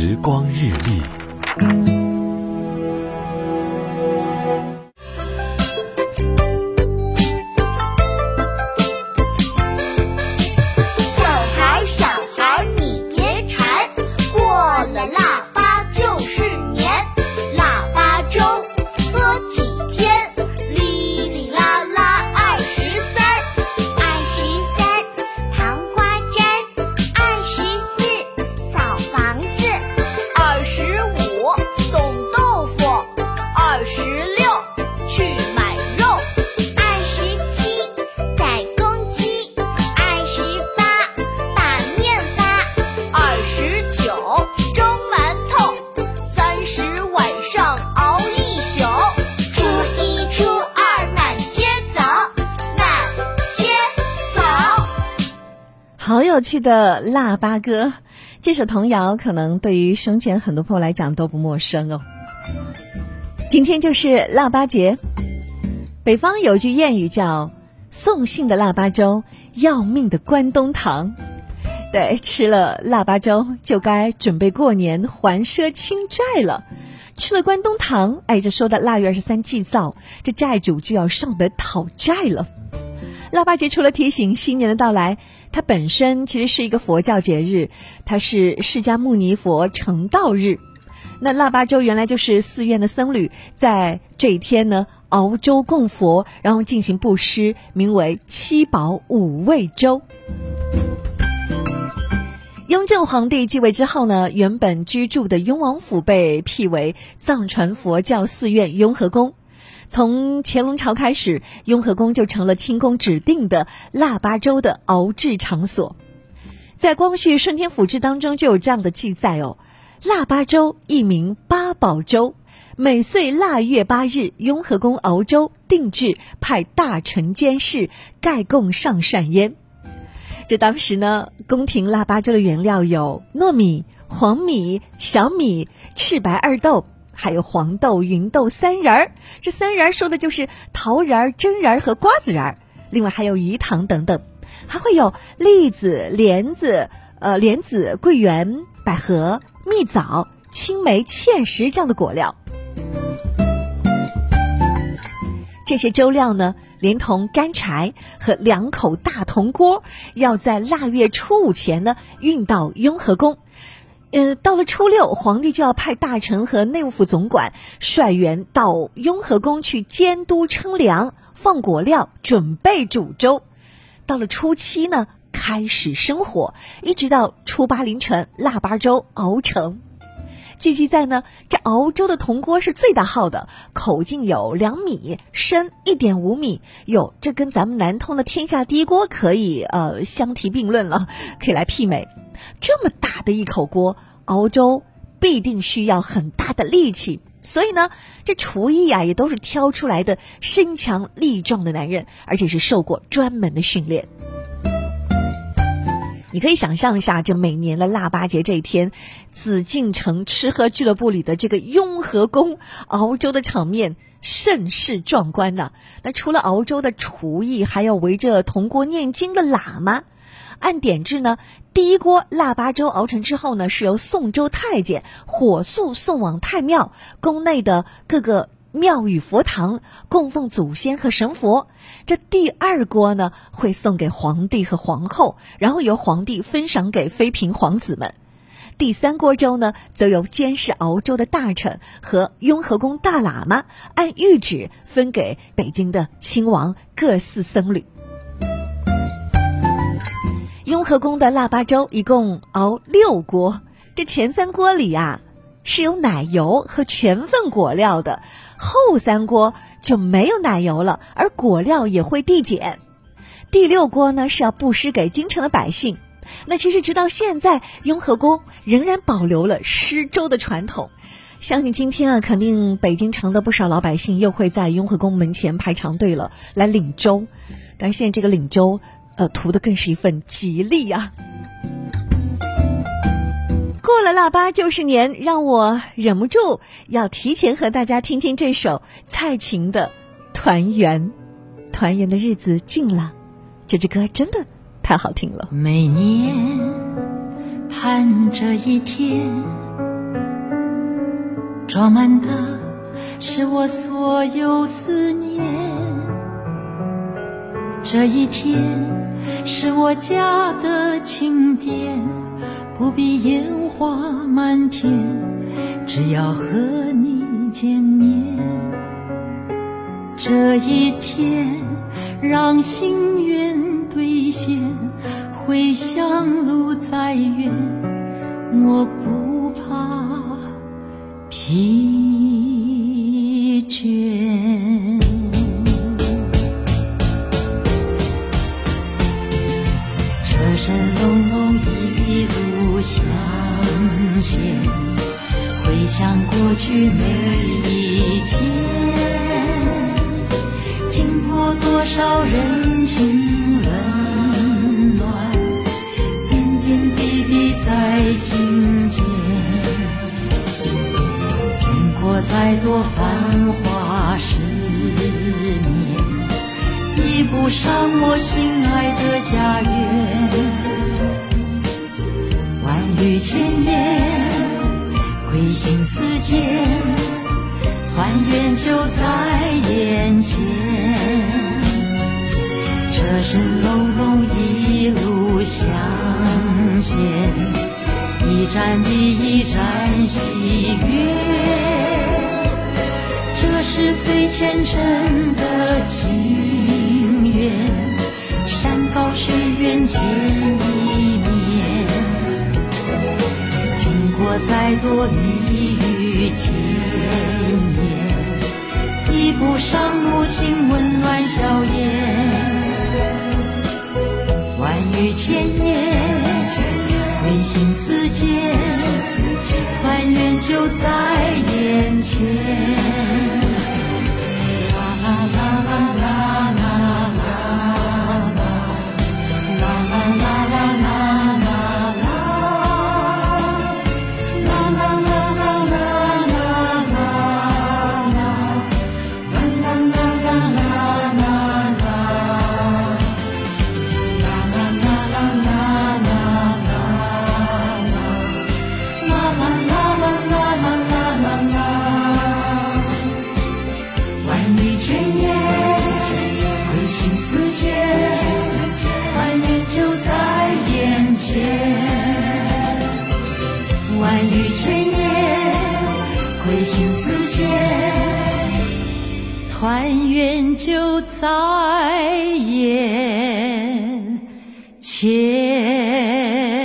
时光日历。有趣的腊八歌，这首童谣可能对于生前很多朋友来讲都不陌生哦。今天就是腊八节，北方有句谚语叫“送信的腊八粥，要命的关东糖”。对，吃了腊八粥就该准备过年还赊清债了。吃了关东糖，哎，这说的腊月二十三祭灶，这债主就要上门讨债了。腊八节除了提醒新年的到来。它本身其实是一个佛教节日，它是释迦牟尼佛成道日。那腊八粥原来就是寺院的僧侣在这一天呢熬粥供佛，然后进行布施，名为七宝五味粥。雍正皇帝继位之后呢，原本居住的雍王府被辟为藏传佛教寺院雍和宫。从乾隆朝开始，雍和宫就成了清宫指定的腊八粥的熬制场所。在光绪顺天府志当中就有这样的记载哦：腊八粥一名八宝粥，每岁腊月八日，雍和宫熬粥定制，派大臣监视，盖供上膳焉。这当时呢，宫廷腊八粥的原料有糯米、黄米、小米、赤白二豆。还有黄豆、芸豆三仁儿，这三仁儿说的就是桃仁儿、榛仁儿和瓜子仁儿。另外还有饴糖等等，还会有栗子、莲子、呃莲子、桂圆、百合、蜜枣、青梅、芡实这样的果料。这些粥料呢，连同干柴和两口大铜锅，要在腊月初五前呢运到雍和宫。呃，到了初六，皇帝就要派大臣和内务府总管率员到雍和宫去监督称粮、放果料、准备煮粥。到了初七呢，开始生火，一直到初八凌晨，腊八粥熬成。据记载呢，这熬粥的铜锅是最大号的，口径有两米，深一点五米。哟，这跟咱们南通的天下第一锅可以呃相提并论了，可以来媲美。这么的一口锅熬粥，必定需要很大的力气，所以呢，这厨艺啊也都是挑出来的身强力壮的男人，而且是受过专门的训练。你可以想象一下，这每年的腊八节这一天，紫禁城吃喝俱乐部里的这个雍和宫熬粥的场面，甚是壮观呐。那除了熬粥的厨艺，还要围着铜锅念经的喇嘛。按点制呢，第一锅腊八粥熬成之后呢，是由宋州太监火速送往太庙宫内的各个庙宇佛堂供奉祖先和神佛。这第二锅呢，会送给皇帝和皇后，然后由皇帝分赏给妃嫔皇子们。第三锅粥呢，则由监视熬粥的大臣和雍和宫大喇嘛按谕旨分给北京的亲王各寺僧侣。雍和宫的腊八粥一共熬六锅，这前三锅里啊是有奶油和全份果料的，后三锅就没有奶油了，而果料也会递减。第六锅呢是要布施给京城的百姓。那其实直到现在，雍和宫仍然保留了施粥的传统。相信今天啊，肯定北京城的不少老百姓又会在雍和宫门前排长队了，来领粥。但是现在这个领粥。呃，图的更是一份吉利啊！过了腊八就是年，让我忍不住要提前和大家听听这首蔡琴的《团圆》。团圆的日子近了，这支歌真的太好听了。每年盼这一天，装满的是我所有思念。这一天是我家的庆典，不必烟花满天，只要和你见面。这一天让心愿兑现，回乡路再远，我不怕疲倦。声隆隆，一路向前，回想过去每一天，经过多少人情冷暖，点点滴滴在心间，见过再多繁华世面。比不上我心爱的家园，千言，归心似箭，团圆就在眼前。车声隆隆，一路向前，一站比一站喜悦。这是最虔诚的心愿，山高水远见一再多蜜语甜言，比不上母亲温暖笑颜。万语千言，归心似箭，团圆就在眼前。啦啦啦啦啦心似箭，团圆就在眼前。